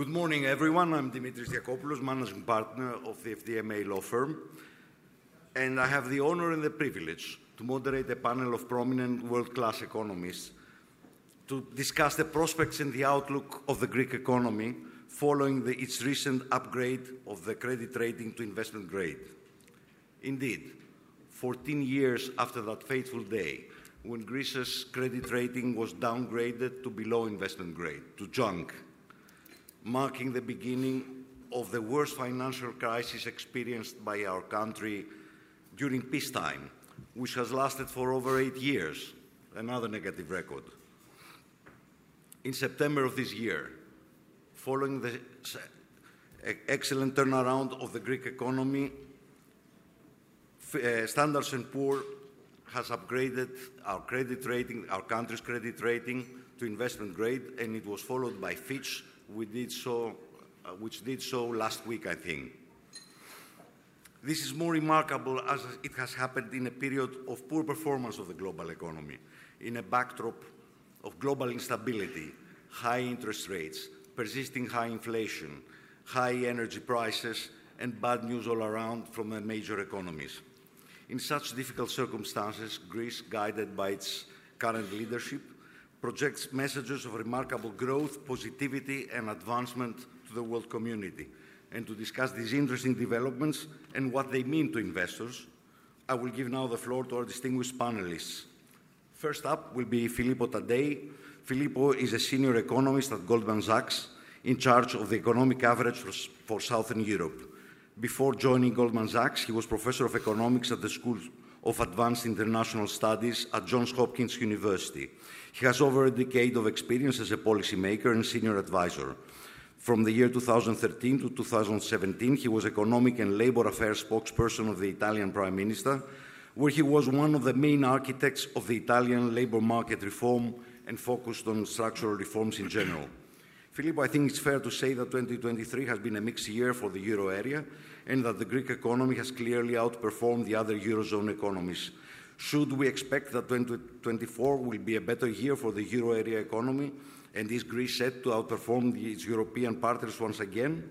Good morning, everyone. I'm Dimitris Diakopoulos, managing partner of the FDMA law firm, and I have the honor and the privilege to moderate a panel of prominent world-class economists to discuss the prospects and the outlook of the Greek economy following its recent upgrade of the credit rating to investment grade. Indeed, 14 years after that fateful day, when Greece's credit rating was downgraded to below investment grade, to junk, marking the beginning of the worst financial crisis experienced by our country during peacetime, which has lasted for over eight years, another negative record. In September of this year, following the excellent turnaround of the Greek economy, uh, Standard & Poor has upgraded our credit rating, our country's credit rating to investment grade, and it was followed by Fitch, did so, uh, which did so last week, I think. This is more remarkable as it has happened in a period of poor performance of the global economy, in a backdrop of global instability, high interest rates, persisting high inflation, high energy prices, and bad news all around from the major economies. In such difficult circumstances, Greece, guided by its current leadership, projects messages of remarkable growth, positivity, and advancement to the world community. And to discuss these interesting developments and what they mean to investors, I will give now the floor to our distinguished panelists. First up will be Filippo Taddei. Filippo is a senior economist at Goldman Sachs in charge of the economic average for, for Southern Europe. Before joining Goldman Sachs, he was professor of economics at the School of Advanced International Studies at Johns Hopkins University. He has over a decade of experience as a policymaker and senior advisor. From the year 2013 to 2017, he was economic and labor affairs spokesperson of the Italian Prime Minister, where he was one of the main architects of the Italian labor market reform and focused on structural reforms in general. Filippo, I think it's fair to say that 2023 has been a mixed year for the euro area and that the Greek economy has clearly outperformed the other eurozone economies. Should we expect that 2024 will be a better year for the euro area economy? And is Greece set to outperform its European partners once again?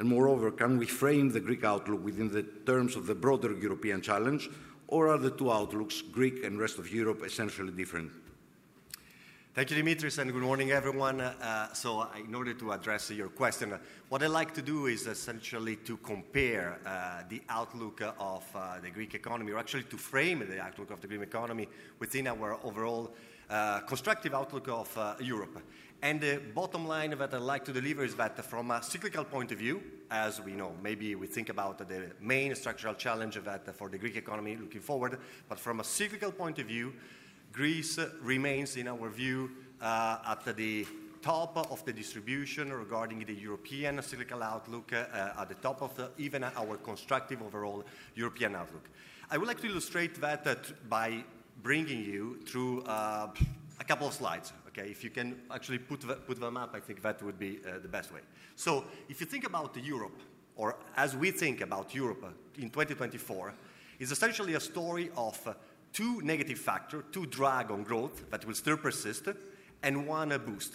And moreover, can we frame the Greek outlook within the terms of the broader European challenge, or are the two outlooks, Greek and rest of Europe, essentially different? Thank you, Dimitris, and good morning, everyone. Uh, so, in order to address your question, what I like to do is essentially to compare uh, the outlook of uh, the Greek economy, or actually to frame the outlook of the Greek economy within our overall uh, constructive outlook of uh, Europe. And the bottom line that I like to deliver is that from a cyclical point of view, as we know, maybe we think about the main structural challenge that for the Greek economy looking forward, but from a cyclical point of view, Greece remains, in our view, uh, at the top of the distribution regarding the European cyclical outlook, uh, at the top of the, even our constructive overall European outlook. I would like to illustrate that uh, by bringing you through uh, a couple of slides. Okay, if you can actually put, the, put them up, I think that would be uh, the best way. So, if you think about Europe, or as we think about Europe in 2024, it's essentially a story of two negative factors, two drag on growth that will still persist, and one a boost.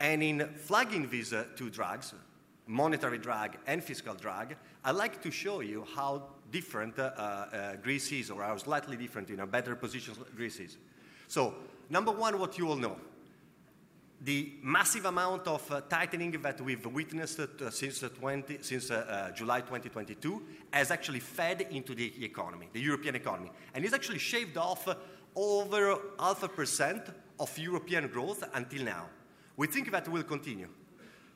And in flagging these uh, two drags, monetary drag and fiscal drag, I'd like to show you how different uh, uh, Greece is, or how slightly different in a better position Greece is. So, number one, what you all know the massive amount of uh, tightening that we've witnessed uh, since, 20, since uh, uh, July 2022 has actually fed into the economy, the European economy, and it's actually shaved off over half a percent of European growth until now. We think that will continue.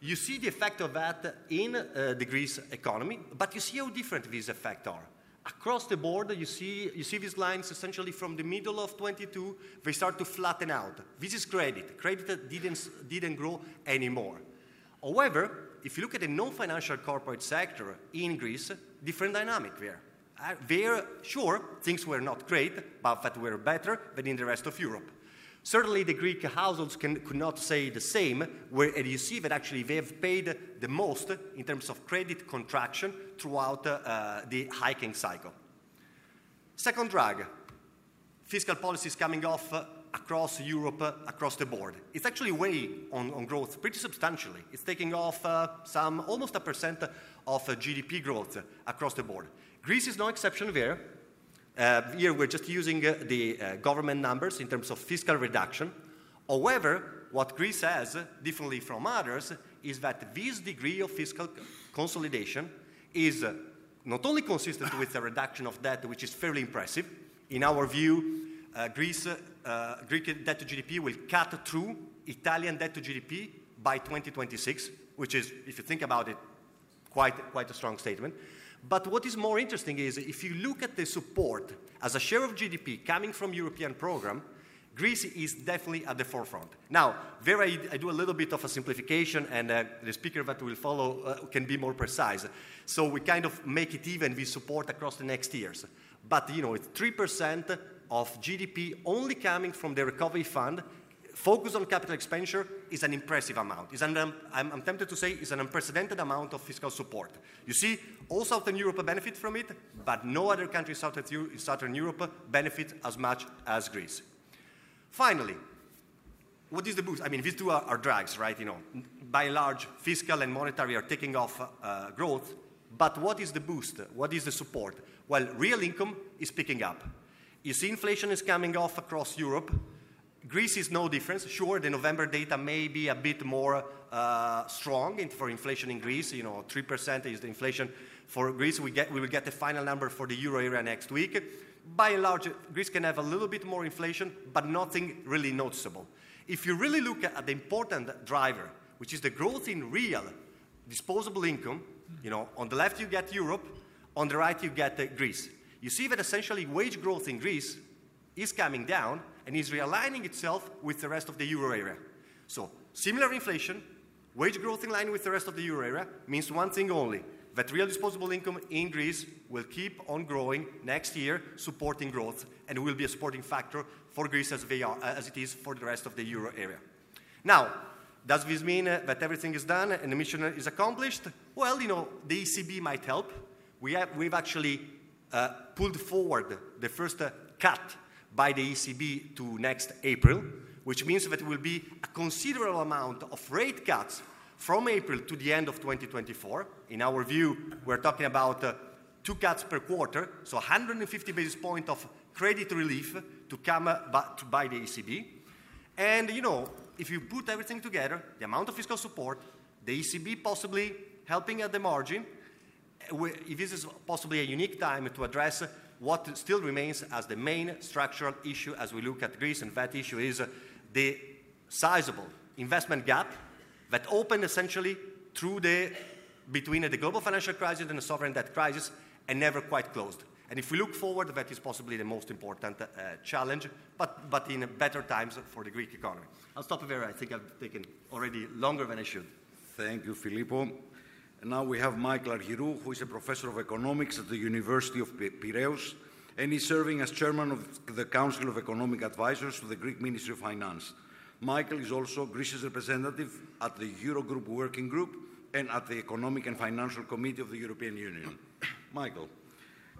You see the effect of that in uh, the Greece economy, but you see how different these effects are. Across the board, you see, you see these lines essentially from the middle of 22, they start to flatten out. This is credit. Credit didn't, didn't grow anymore. However, if you look at the non-financial corporate sector in Greece, different dynamic there. Uh, there, sure, things were not great, but that were better than in the rest of Europe. Certainly, the Greek households can, could not say the same, where you see that actually they have paid the most in terms of credit contraction throughout uh, the hiking cycle. Second drag fiscal policies coming off across Europe, uh, across the board. It's actually way on, on growth pretty substantially. It's taking off uh, some almost a percent of uh, GDP growth across the board. Greece is no exception there. Uh, here we're just using uh, the uh, government numbers in terms of fiscal reduction. However, what Greece has, differently from others, is that this degree of fiscal consolidation is not only consistent with the reduction of debt, which is fairly impressive. In our view, uh, Greece, uh, Greek debt to GDP will cut through Italian debt to GDP by 2026, which is, if you think about it, quite, quite a strong statement. But what is more interesting is if you look at the support as a share of GDP coming from European program, Greece is definitely at the forefront. Now, there I, I do a little bit of a simplification, and uh, the speaker that will follow uh, can be more precise. So we kind of make it even with support across the next years. But, you know, it's 3% of GDP only coming from the recovery fund. Focus on capital expenditure is an impressive amount. An, um, I'm, I'm tempted to say it's an unprecedented amount of fiscal support. You see, all Southern Europe benefit from it, but no other country in Southern Europe benefit as much as Greece. Finally, what is the boost? I mean, these two are, are drags, right? You know, by and large, fiscal and monetary are taking off uh, growth. But what is the boost? What is the support? Well, real income is picking up. You see, inflation is coming off across Europe. Greece is no difference. Sure, the November data may be a bit more uh, strong for inflation in Greece. You know, 3% is the inflation for Greece. We, get, we will get the final number for the euro area next week by and large, Greece can have a little bit more inflation, but nothing really noticeable. If you really look at the important driver, which is the growth in real disposable income, you know, on the left you get Europe, on the right you get uh, Greece. You see that essentially wage growth in Greece is coming down and is realigning itself with the rest of the euro area. So, similar inflation, wage growth in line with the rest of the euro area means one thing only that real disposable income in Greece will keep on growing next year, supporting growth, and will be a supporting factor for Greece as, are, as it is for the rest of the euro area. Now, does this mean uh, that everything is done and the mission is accomplished? Well, you know, the ECB might help. We have, we've actually uh, pulled forward the first uh, cut by the ECB to next April, which means that there will be a considerable amount of rate cuts from April to the end of 2024. In our view, we're talking about uh, two cuts per quarter, so 150 basis points of credit relief to come uh, by the ECB. And, you know, if you put everything together, the amount of fiscal support, the ECB possibly helping at the margin, if this is possibly a unique time to address what still remains as the main structural issue as we look at Greece, and that issue is the sizable investment gap that opened essentially through the between the global financial crisis and the sovereign debt crisis and never quite closed. And if we look forward, that is possibly the most important uh, challenge, but, but in better times for the Greek economy. I'll stop there. I think I've taken already longer than I should. Thank you, Filippo. And now we have Michael Arghyrou, who is a professor of economics at the University of Piraeus, and is serving as chairman of the Council of Economic Advisors to the Greek Ministry of Finance. Michael is also Greece's representative at the Eurogroup Working Group and at the Economic and Financial Committee of the European Union. Michael,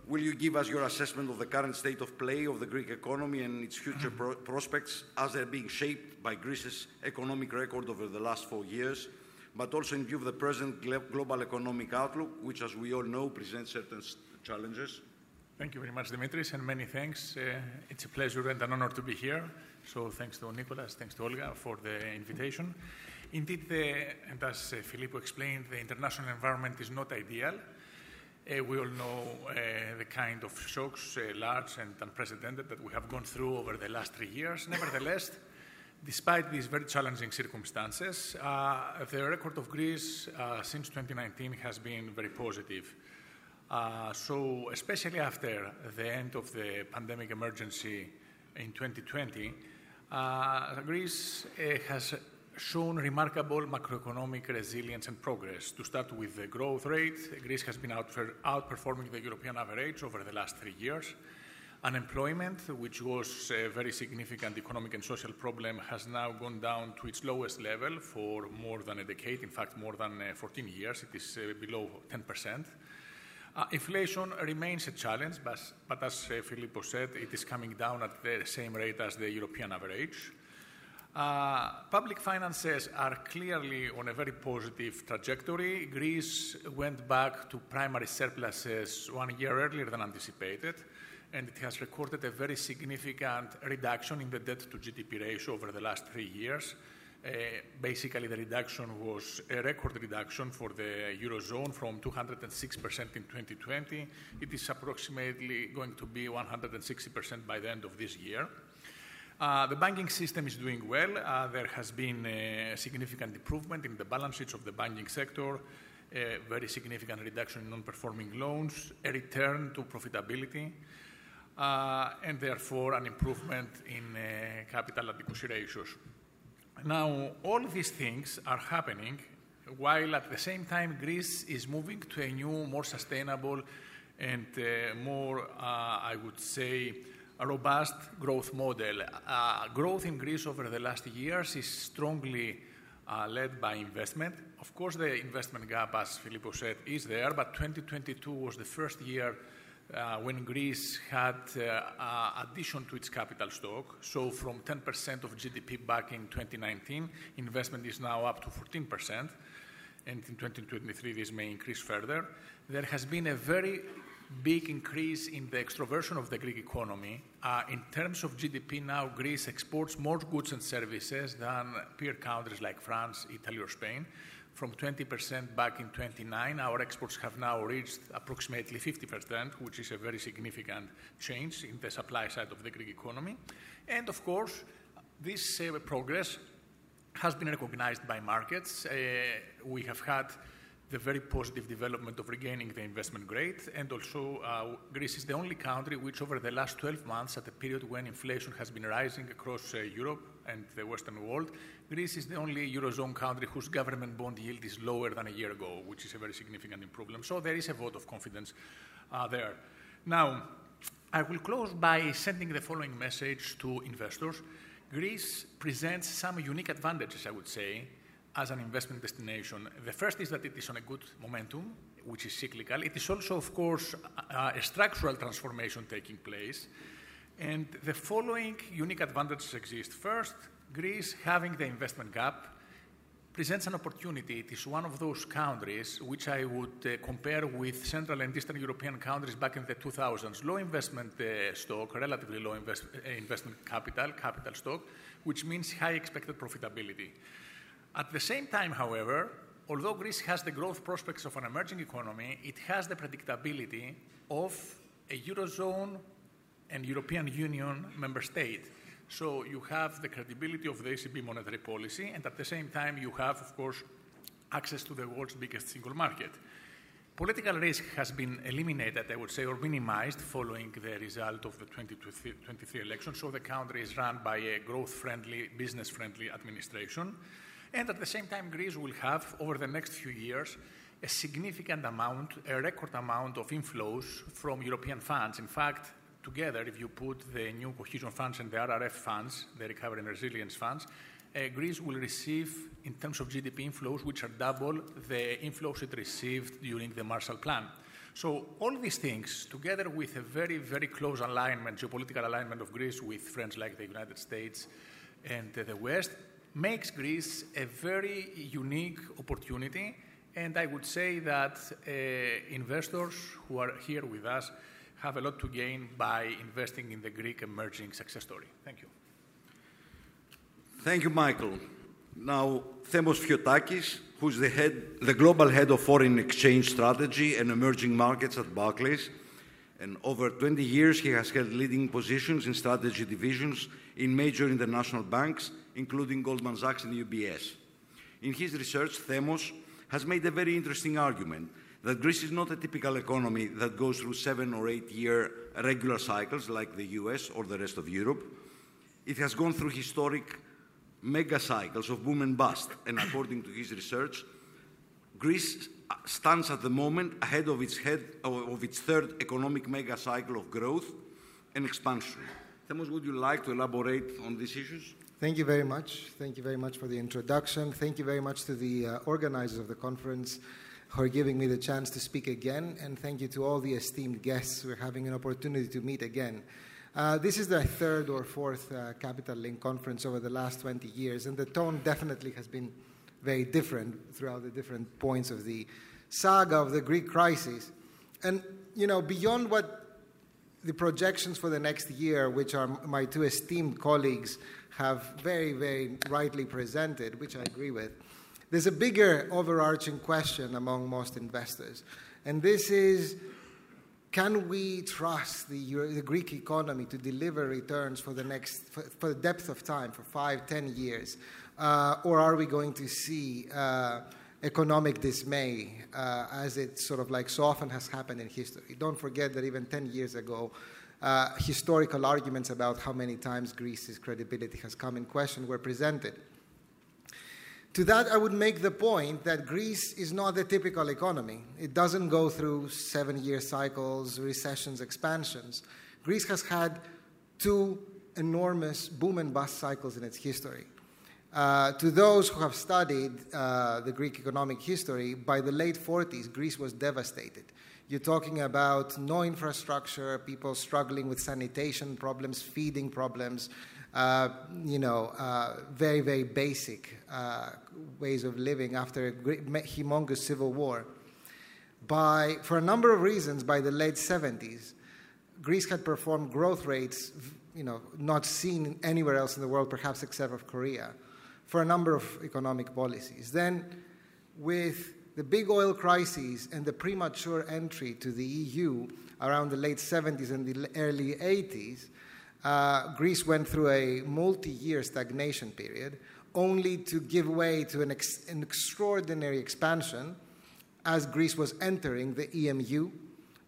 will you give us your assessment of the current state of play of the Greek economy and its future pro prospects as they're being shaped by Greece's economic record over the last four years, but also in view of the present global economic outlook, which, as we all know, presents certain challenges? Thank you very much, Dimitris, and many thanks. Uh, it's a pleasure and an honor to be here. So thanks to Nicholas, thanks to Olga for the invitation. Indeed, the, and as uh, Filippo explained, the international environment is not ideal. Uh, we all know uh, the kind of shocks, uh, large and unprecedented, that we have gone through over the last three years. Nevertheless, despite these very challenging circumstances, uh, the record of Greece uh, since 2019 has been very positive. so, especially after the end of the pandemic emergency in 2020, uh, Greece uh, has shown remarkable macroeconomic resilience and progress. To start with the growth rate, Greece has been outperforming the European average over the last three years. Unemployment, which was a very significant economic and social problem, has now gone down to its lowest level for more than a decade, in fact, more than uh, 14 years. It is uh, below 10%. Uh, inflation remains a challenge, but, but as uh, Filippo said, it is coming down at the same rate as the European average. Uh, public finances are clearly on a very positive trajectory. Greece went back to primary surpluses one year earlier than anticipated, and it has recorded a very significant reduction in the debt to GDP ratio over the last three years. Uh, basically, the reduction was a record reduction for the Eurozone from 206% in 2020. It is approximately going to be 160% by the end of this year. Uh, the banking system is doing well. Uh, there has been a significant improvement in the balance sheets of the banking sector, a very significant reduction in non-performing loans, a return to profitability, and therefore an improvement in uh, capital adequacy ratios. Now, all these things are happening while at the same time Greece is moving to a new, more sustainable and uh, more, I would say, robust growth model. Uh, growth in Greece over the last years is strongly uh, led by investment. Of course, the investment gap, as Filippo said, is there, but 2022 was the first year uh, when Greece had uh, addition to its capital stock. So from 10% of GDP back in 2019, investment is now up to 14%, and in 2023 this may increase further. There has been a very big increase in the extroversion of the Greek economy. Uh, in terms of GDP now, Greece exports more goods and services than peer countries like France, Italy, or Spain. From 20% back in 29, our exports have now reached approximately 50%, which is a very significant change in the supply side of the Greek economy. And of course, this uh, progress has been recognized by markets. Uh, we have had the very positive development of regaining the investment grade. And also, uh, Greece is the only country which, over the last 12 months, at a period when inflation has been rising across uh, Europe and the Western world, Greece is the only Eurozone country whose government bond yield is lower than a year ago, which is a very significant improvement. So there is a vote of confidence uh, there. Now, I will close by sending the following message to investors. Greece presents some unique advantages, I would say, as an investment destination. The first is that it is on a good momentum, which is cyclical. It is also, of course, a, a structural transformation taking place. And the following unique advantages exist. First, Greece having the investment gap presents an opportunity. It is one of those countries which I would uh, compare with Central and Eastern European countries back in the 2000s. Low investment uh, stock, relatively low invest, uh, investment capital, capital stock, which means high expected profitability. At the same time, however, although Greece has the growth prospects of an emerging economy, it has the predictability of a Eurozone and European Union member state. So you have the credibility of the ECB monetary policy, and at the same time, you have, of course, access to the world's biggest single market. Political risk has been eliminated, I would say, or minimized following the result of the 2023 election. So the country is run by a growth friendly, business friendly administration. And at the same time, Greece will have, over the next few years, a significant amount, a record amount of inflows from European funds. In fact, together, if you put the new cohesion funds and the RRF funds, the recovery and resilience funds, uh, Greece will receive, in terms of GDP inflows, which are double the inflows it received during the Marshall Plan. So all these things, together with a very, very close alignment, geopolitical alignment of Greece with friends like the United States and uh, the West, makes Greece a very unique opportunity. And I would say that uh, investors who are here with us have a lot to gain by investing in the Greek emerging success story. Thank you. Thank you, Michael. Now, Themos Fiotakis, who's the head, the global head of foreign exchange strategy and emerging markets at Barclays. And over 20 years, he has held leading positions in strategy divisions in major international banks including Goldman Sachs and UBS. In his research, Themos has made a very interesting argument that Greece is not a typical economy that goes through seven or eight year regular cycles like the US or the rest of Europe. It has gone through historic mega cycles of boom and bust, and according to his research, Greece stands at the moment ahead of its, head, of its third economic mega cycle of growth and expansion. Themos, would you like to elaborate on these issues? Thank you very much. Thank you very much for the introduction. Thank you very much to the uh, organizers of the conference for giving me the chance to speak again, and thank you to all the esteemed guests. We're having an opportunity to meet again. Uh, this is the third or fourth uh, Capital Link conference over the last 20 years, and the tone definitely has been very different throughout the different points of the saga of the Greek crisis. And, you know, beyond what the projections for the next year, which are my two esteemed colleagues have very, very rightly presented, which I agree with, there's a bigger overarching question among most investors. And this is can we trust the, the Greek economy to deliver returns for the next, for, for the depth of time, for five, ten years? Uh, or are we going to see uh, economic dismay uh, as it sort of like so often has happened in history? Don't forget that even 10 years ago, uh, historical arguments about how many times Greece's credibility has come in question were presented. To that, I would make the point that Greece is not the typical economy. It doesn't go through seven year cycles, recessions, expansions. Greece has had two enormous boom and bust cycles in its history. Uh, to those who have studied uh, the Greek economic history, by the late 40s, Greece was devastated. You're talking about no infrastructure, people struggling with sanitation problems, feeding problems, uh, you know, uh, very, very basic uh, ways of living after a great, humongous civil war. By, for a number of reasons, by the late 70s, Greece had performed growth rates, you know, not seen anywhere else in the world, perhaps except of Korea, for a number of economic policies. Then, with the big oil crises and the premature entry to the EU around the late 70s and the early 80s, uh, Greece went through a multi year stagnation period, only to give way to an, ex- an extraordinary expansion as Greece was entering the EMU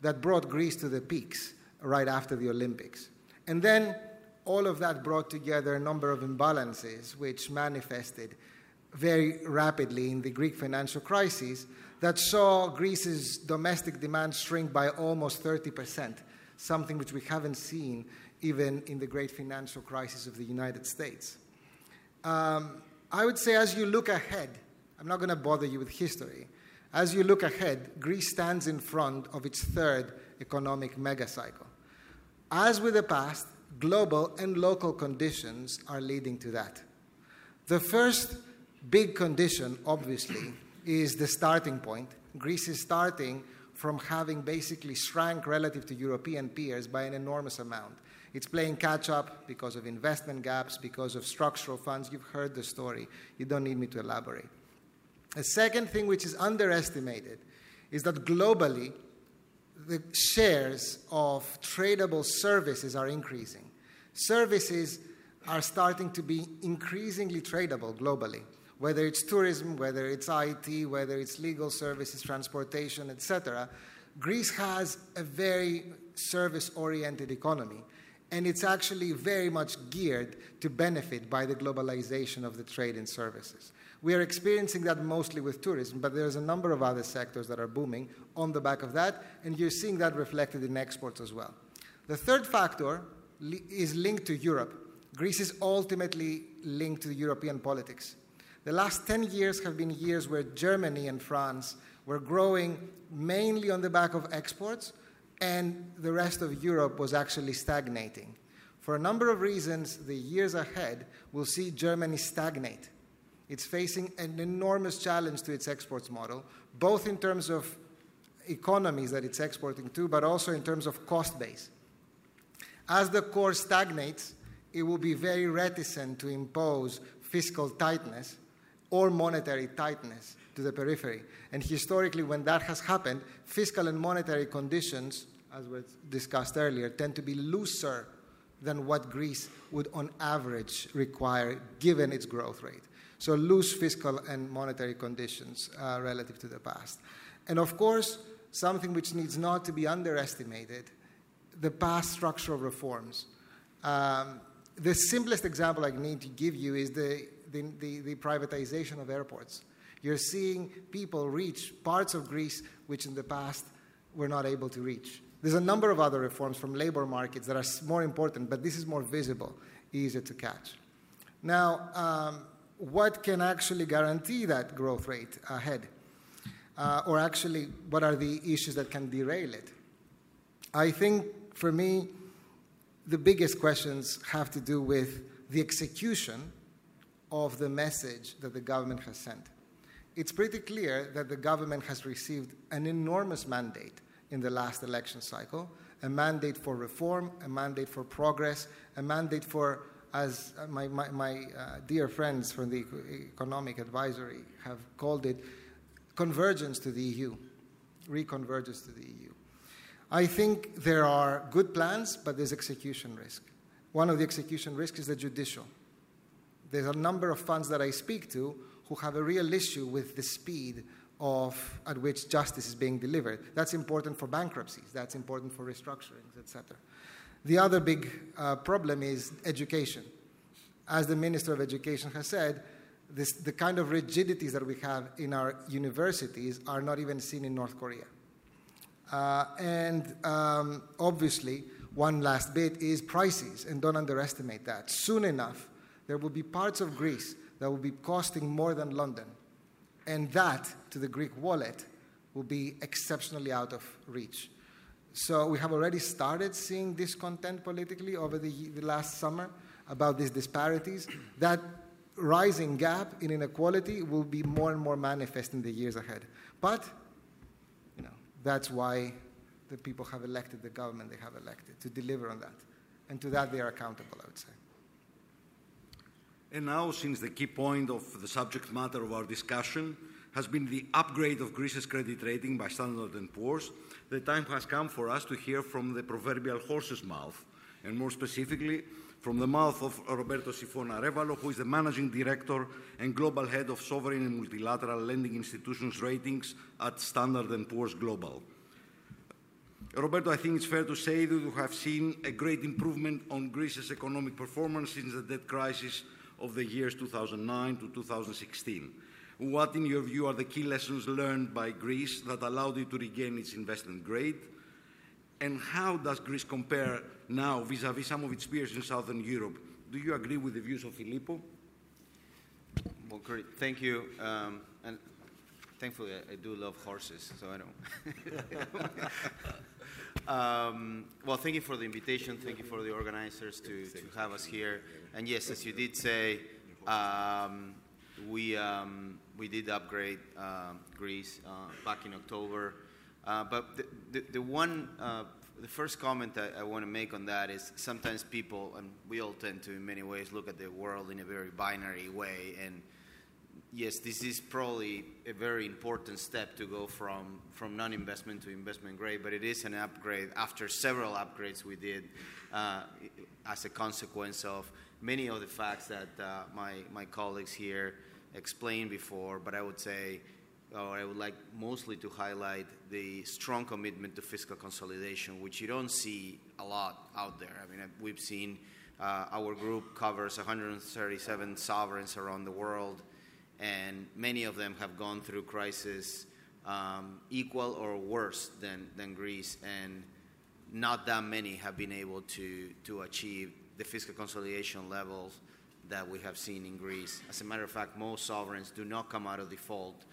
that brought Greece to the peaks right after the Olympics. And then all of that brought together a number of imbalances which manifested very rapidly in the Greek financial crisis that saw Greece's domestic demand shrink by almost 30%, something which we haven't seen even in the great financial crisis of the United States. Um, I would say, as you look ahead, I'm not going to bother you with history. As you look ahead, Greece stands in front of its third economic megacycle. As with the past, global and local conditions are leading to that. The first big condition, obviously, is the starting point. Greece is starting from having basically shrank relative to European peers by an enormous amount. It's playing catch up because of investment gaps, because of structural funds. You've heard the story. You don't need me to elaborate. A second thing which is underestimated is that globally, the shares of tradable services are increasing. Services are starting to be increasingly tradable globally, whether it's tourism, whether it's IT, whether it's legal services, transportation, etc. Greece has a very service oriented economy and it's actually very much geared to benefit by the globalization of the trade and services. We are experiencing that mostly with tourism, but there's a number of other sectors that are booming on the back of that, and you're seeing that reflected in exports as well. The third factor is linked to Europe. Greece is ultimately linked to European politics. The last 10 years have been years where Germany and France were growing mainly on the back of exports, and the rest of Europe was actually stagnating. For a number of reasons, the years ahead will see Germany stagnate. It's facing an enormous challenge to its exports model, both in terms of economies that it's exporting to, but also in terms of cost base. As the core stagnates, it will be very reticent to impose fiscal tightness or monetary tightness to the periphery. And historically, when that has happened, fiscal and monetary conditions, as was discussed earlier, tend to be looser than what Greece would, on average, require given its growth rate. So, loose fiscal and monetary conditions uh, relative to the past. And of course, something which needs not to be underestimated the past structural reforms. Um, the simplest example I need to give you is the, the, the, the privatization of airports. You're seeing people reach parts of Greece which in the past were not able to reach. There's a number of other reforms from labor markets that are more important, but this is more visible, easier to catch. Now, um, what can actually guarantee that growth rate ahead? uh, or actually, what are the issues that can derail it? I think for me, the biggest questions have to do with the execution of the message that the government has sent. It's pretty clear that the government has received an enormous mandate in the last election cycle a mandate for reform, a mandate for progress, a mandate for, as my, my, my uh, dear friends from the Economic Advisory have called it, convergence to the EU, reconvergence to the EU. I think there are good plans, but there's execution risk. One of the execution risks is the judicial. There's a number of funds that I speak to who have a real issue with the speed of at which justice is being delivered. That's important for bankruptcies. That's important for restructurings, etc. The other big uh, problem is education. As the Minister of Education has said, this, the kind of rigidities that we have in our universities are not even seen in North Korea. Uh, and um, obviously, one last bit is prices, and don't underestimate that. Soon enough, there will be parts of Greece that will be costing more than London. And that, to the Greek wallet, will be exceptionally out of reach. So we have already started seeing discontent politically over the, the last summer about these disparities. That rising gap in inequality will be more and more manifest in the years ahead. But, you know, that's why the people have elected the government they have elected to deliver on that. And to that they are accountable, I would say. And now, since the key point of the subject matter of our discussion has been the upgrade of Greece's credit rating by Standard & Poor's, the time has come for us to hear from the proverbial horse's mouth, and more specifically, from the mouth of Roberto Sifon Arevalo, who is the Managing Director and Global Head of Sovereign and Multilateral Lending Institutions Ratings at Standard & Poor's Global. Roberto, I think it's fair to say that we have seen a great improvement on Greece's economic performance since the debt crisis of the years 2009 to 2016. What, in your view, are the key lessons learned by Greece that allowed it to regain its investment grade? And how does Greece compare now vis-à-vis some of its peers in Southern Europe? Do you agree with the views of Filippo? Well, great. Thank you. Um, and thankfully, I, I, do love horses, so I don't. um, well, thank you for the invitation. Thank you for the organizers to, to have us here. And yes, as you did say, um, we, um, we did upgrade uh, Greece uh, back in October. Uh, but the, the, the one, uh, the first comment I, I want to make on that is sometimes people, and we all tend to in many ways look at the world in a very binary way. And yes, this is probably a very important step to go from, from non investment to investment grade, but it is an upgrade after several upgrades we did uh, as a consequence of many of the facts that uh, my, my colleagues here explained before, but I would say, or I would like mostly to highlight the strong commitment to fiscal consolidation, which you don't see a lot out there. I mean, we've seen uh, our group covers 137 sovereigns around the world, and many of them have gone through crisis um, equal or worse than, than Greece, and not that many have been able to, to achieve the fiscal consolidation levels that we have seen in Greece. As a matter of fact, most sovereigns do not come out of default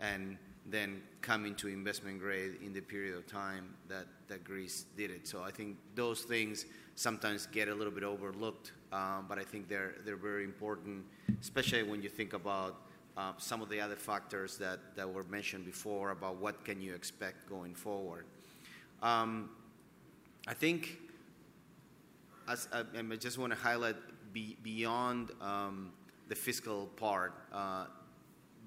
and then come into investment grade in the period of time that, that Greece did it. So I think those things sometimes get a little bit overlooked, um, but I think they're, they're very important, especially when you think about uh, some of the other factors that, that were mentioned before about what can you expect going forward. Um, I think as, I, I just want to highlight be, beyond um, the fiscal part, uh,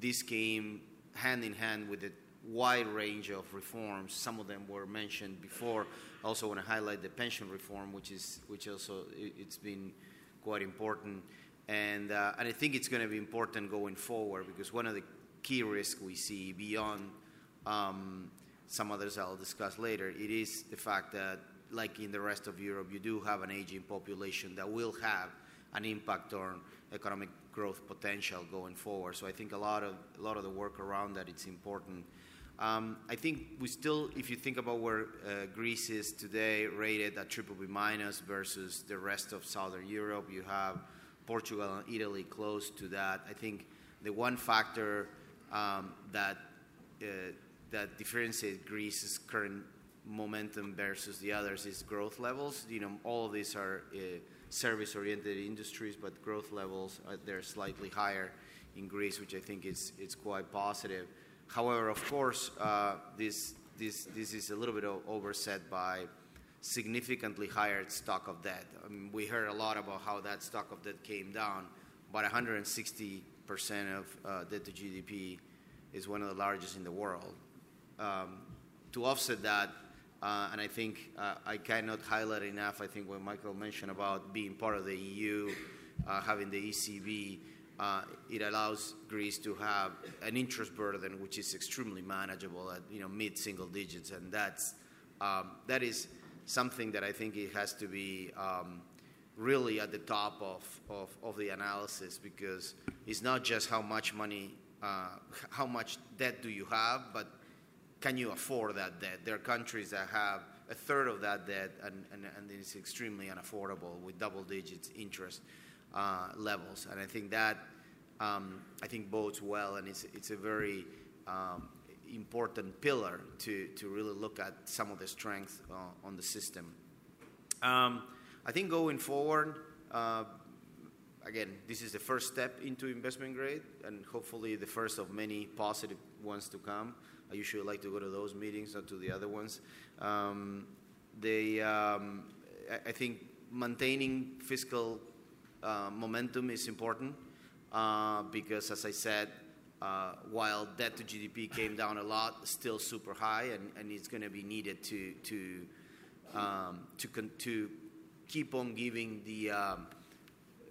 this came hand in hand with a wide range of reforms. Some of them were mentioned before. I also want to highlight the pension reform, which is which also it, has been quite important, and uh, and I think it's going to be important going forward because one of the key risks we see beyond um, some others I'll discuss later, it is the fact that like in the rest of Europe, you do have an aging population that will have an impact on economic growth potential going forward. So I think a lot of a lot of the work around that it's important. Um, I think we still, if you think about where uh, Greece is today, rated at triple B minus versus the rest of Southern Europe, you have Portugal and Italy close to that. I think the one factor um, that that differentiates Greece's current momentum versus the others is growth levels. You know, all of these are uh, service-oriented industries, but growth levels are, they're slightly higher in Greece, which I think is it's quite positive. However, of course, uh, this this this is a little bit overset by significantly higher stock of debt. I mean, we heard a lot about how that stock of debt came down, but 160 percent of uh, debt to GDP is one of the largest in the world. Um, to offset that, uh, and I think uh, I cannot highlight enough, I think what Michael mentioned about being part of the EU, uh, having the ECB, uh, it allows Greece to have an interest burden which is extremely manageable at you know mid-single digits, and that's um, that is something that I think it has to be um, really at the top of, of, of, the analysis because it's not just how much money, uh, how much debt do you have, but can you afford that debt? There are countries that have a third of that debt, and, and, and it's extremely unaffordable with double digits interest uh, levels. And I think that um, I think bodes well, and it's it's a very um, important pillar to to really look at some of the strengths uh, on the system. Um, I think going forward. Uh, again, this is the first step into investment grade, and hopefully the first of many positive ones to come. I usually like to go to those meetings, not to the other ones. Um, they, um, I think maintaining fiscal uh, momentum is important uh, because, as I said, uh, while debt to GDP came down a lot, still super high, and, and it's going to be needed to to um, to, con- to keep on giving the um,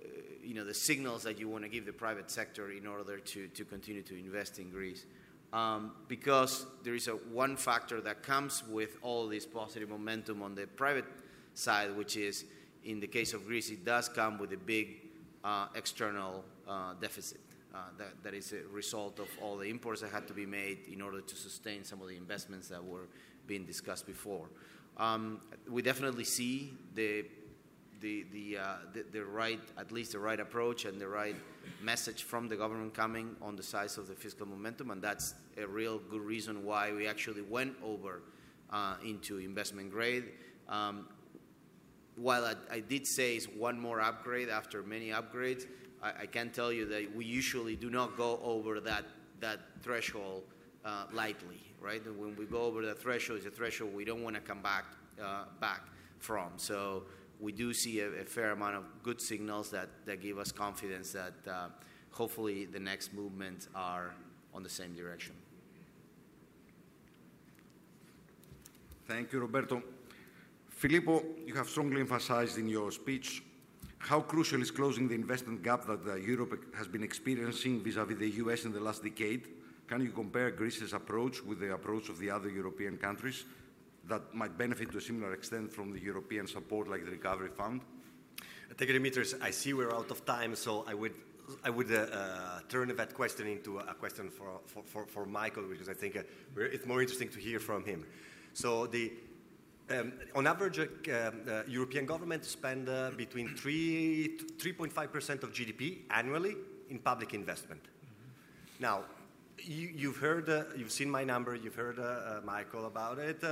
uh, you know the signals that you want to give the private sector in order to to continue to invest in Greece um, because there is a one factor that comes with all this positive momentum on the private side, which is in the case of Greece, it does come with a big uh, external uh, deficit. Uh, that, that is a result of all the imports that had to be made in order to sustain some of the investments that were being discussed before. Um, we definitely see the the, the, uh, the, the, right, at least the right approach and the right message from the government coming on the size of the fiscal momentum, and that's a real good reason why we actually went over uh, into investment grade. Um, while I, I, did say it's one more upgrade after many upgrades, I, I, can tell you that we usually do not go over that, that threshold uh, lightly, right? when we go over the threshold, it's a threshold we don't want to come back, uh, back from. So we do see a, a, fair amount of good signals that, that give us confidence that uh, hopefully the next movements are on the same direction. Thank you, Roberto. Filippo, you have strongly emphasized in your speech how crucial is closing the investment gap that uh, Europe has been experiencing vis-à-vis the US in the last decade. Can you compare Greece's approach with the approach of the other European countries that might benefit to a similar extent from the European support like the Recovery Fund? Thank you. I see we're out of time, so I would I would uh, uh, turn that question into a question for, for, for, for Michael, because I think uh, it's more interesting to hear from him. So, the, um, on average, uh, uh, European governments spend uh, between 3 3.5% of GDP annually in public investment. Mm-hmm. Now, you, have heard, you've seen my number, you've heard Michael about it.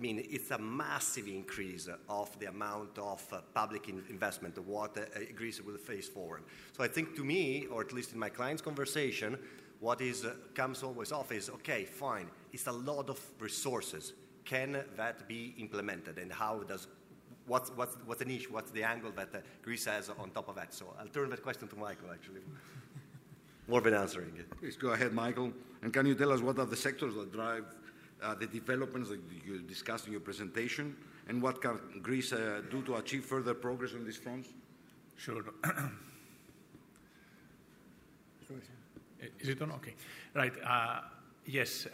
I mean, it's a massive increase of the amount of uh, public in investment, what uh, Greece will face forward. So I think to me, or at least in my client's conversation, what is, uh, comes always off is, okay, fine, it's a lot of resources. Can that be implemented? And how does, what's, what's, what's the niche, what's the angle that uh, Greece has on top of that? So I'll turn that question to Michael, actually. More than answering it. Please go ahead, Michael. And can you tell us what are the sectors that drive uh, the developments that you discussed in your presentation, and what can Greece uh, do to achieve further progress on these fronts? Sure. Is it on? Okay. Right. Uh, yes.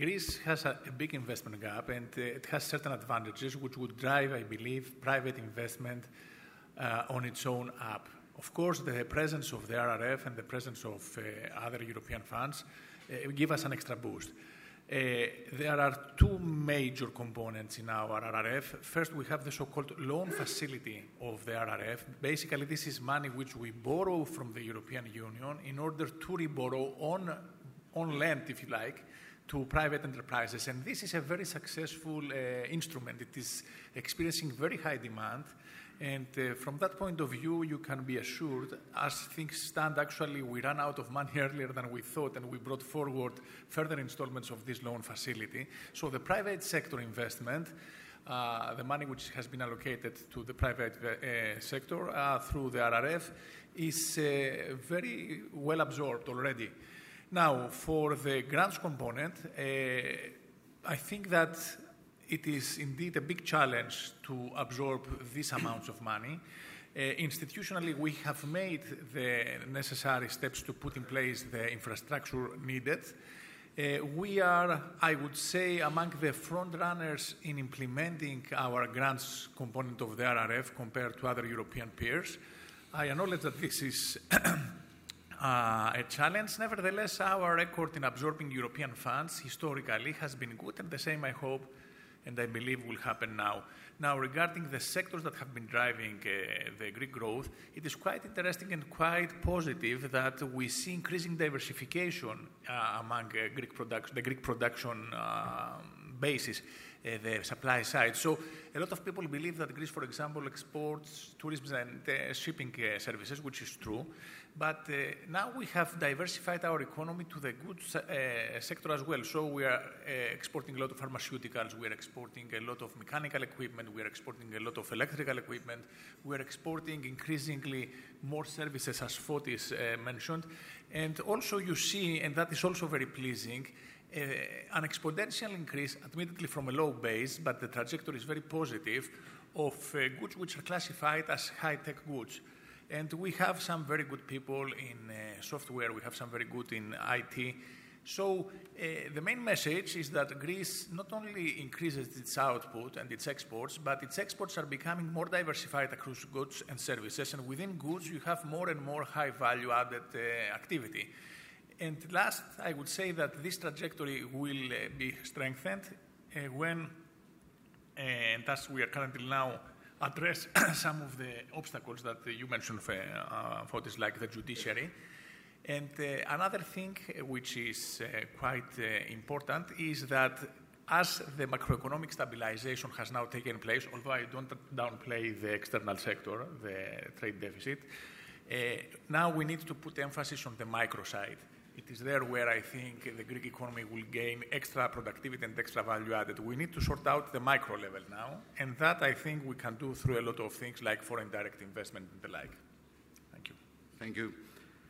Uh, Greece has a, a, big investment gap, and uh, it has certain advantages which would drive, I believe, private investment uh, on its own up. Of course, the presence of the RRF and the presence of other European funds give us an extra boost. Uh, there are two major components in our RRF. First, we have the so-called loan facility of the RRF. Basically, this is money which we borrow from the European Union in order to reborrow on, on lend, if you like, to private enterprises. And this is a very successful uh, instrument. It is experiencing very high demand. And uh, from that point of view, you can be assured, as things stand, actually, we ran out of money earlier than we thought, and we brought forward further installments of this loan facility. So the private sector investment, uh, the money which has been allocated to the private uh, sector uh, through the RRF, is uh, very well absorbed already. Now, for the grants component, uh, I think that it is indeed a big challenge to absorb these amounts of money. Uh, institutionally, we have made the necessary steps to put in place the infrastructure needed. Uh, we are, I would say, among the front runners in implementing our grants component of the RRF compared to other European peers. I acknowledge that this is uh, a challenge. Nevertheless, our record in absorbing European funds historically has been good, and the same, I hope, and I believe will happen now. Now, regarding the sectors that have been driving uh, the Greek growth, it is quite interesting and quite positive that we see increasing diversification uh, among uh, Greek the Greek production um, basis. Uh, the supply side. So a lot of people believe that Greece, for example, exports tourism and uh, shipping services, which is true. But uh, now we have diversified our economy to the goods uh, sector as well. So we are uh, exporting a lot of pharmaceuticals, we are exporting a lot of mechanical equipment, we are exporting a lot of electrical equipment, we are exporting increasingly more services, as Fotis mentioned. And also you see, and that is also very pleasing, an exponential increase, admittedly from a low base, but the trajectory is very positive, of goods which are classified as high tech goods. And we have some very good people in uh, software, we have some very good in IT. So uh, the main message is that Greece not only increases its output and its exports, but its exports are becoming more diversified across goods and services. And within goods, you have more and more high value added uh, activity. And last, I would say that this trajectory will uh, be strengthened uh, when, uh, and as we are currently now, address some of the obstacles that you mentioned for, uh, this, like the judiciary. And uh, another thing which is uh, quite important is that as the macroeconomic stabilization has now taken place, although I don't downplay the external sector, the trade deficit, now we need to put emphasis on the micro side it is there where I think the Greek economy will gain extra productivity and extra value added. We need to sort out the micro level now, and that I think we can do through a lot of things like foreign direct investment and the like. Thank you. Thank you.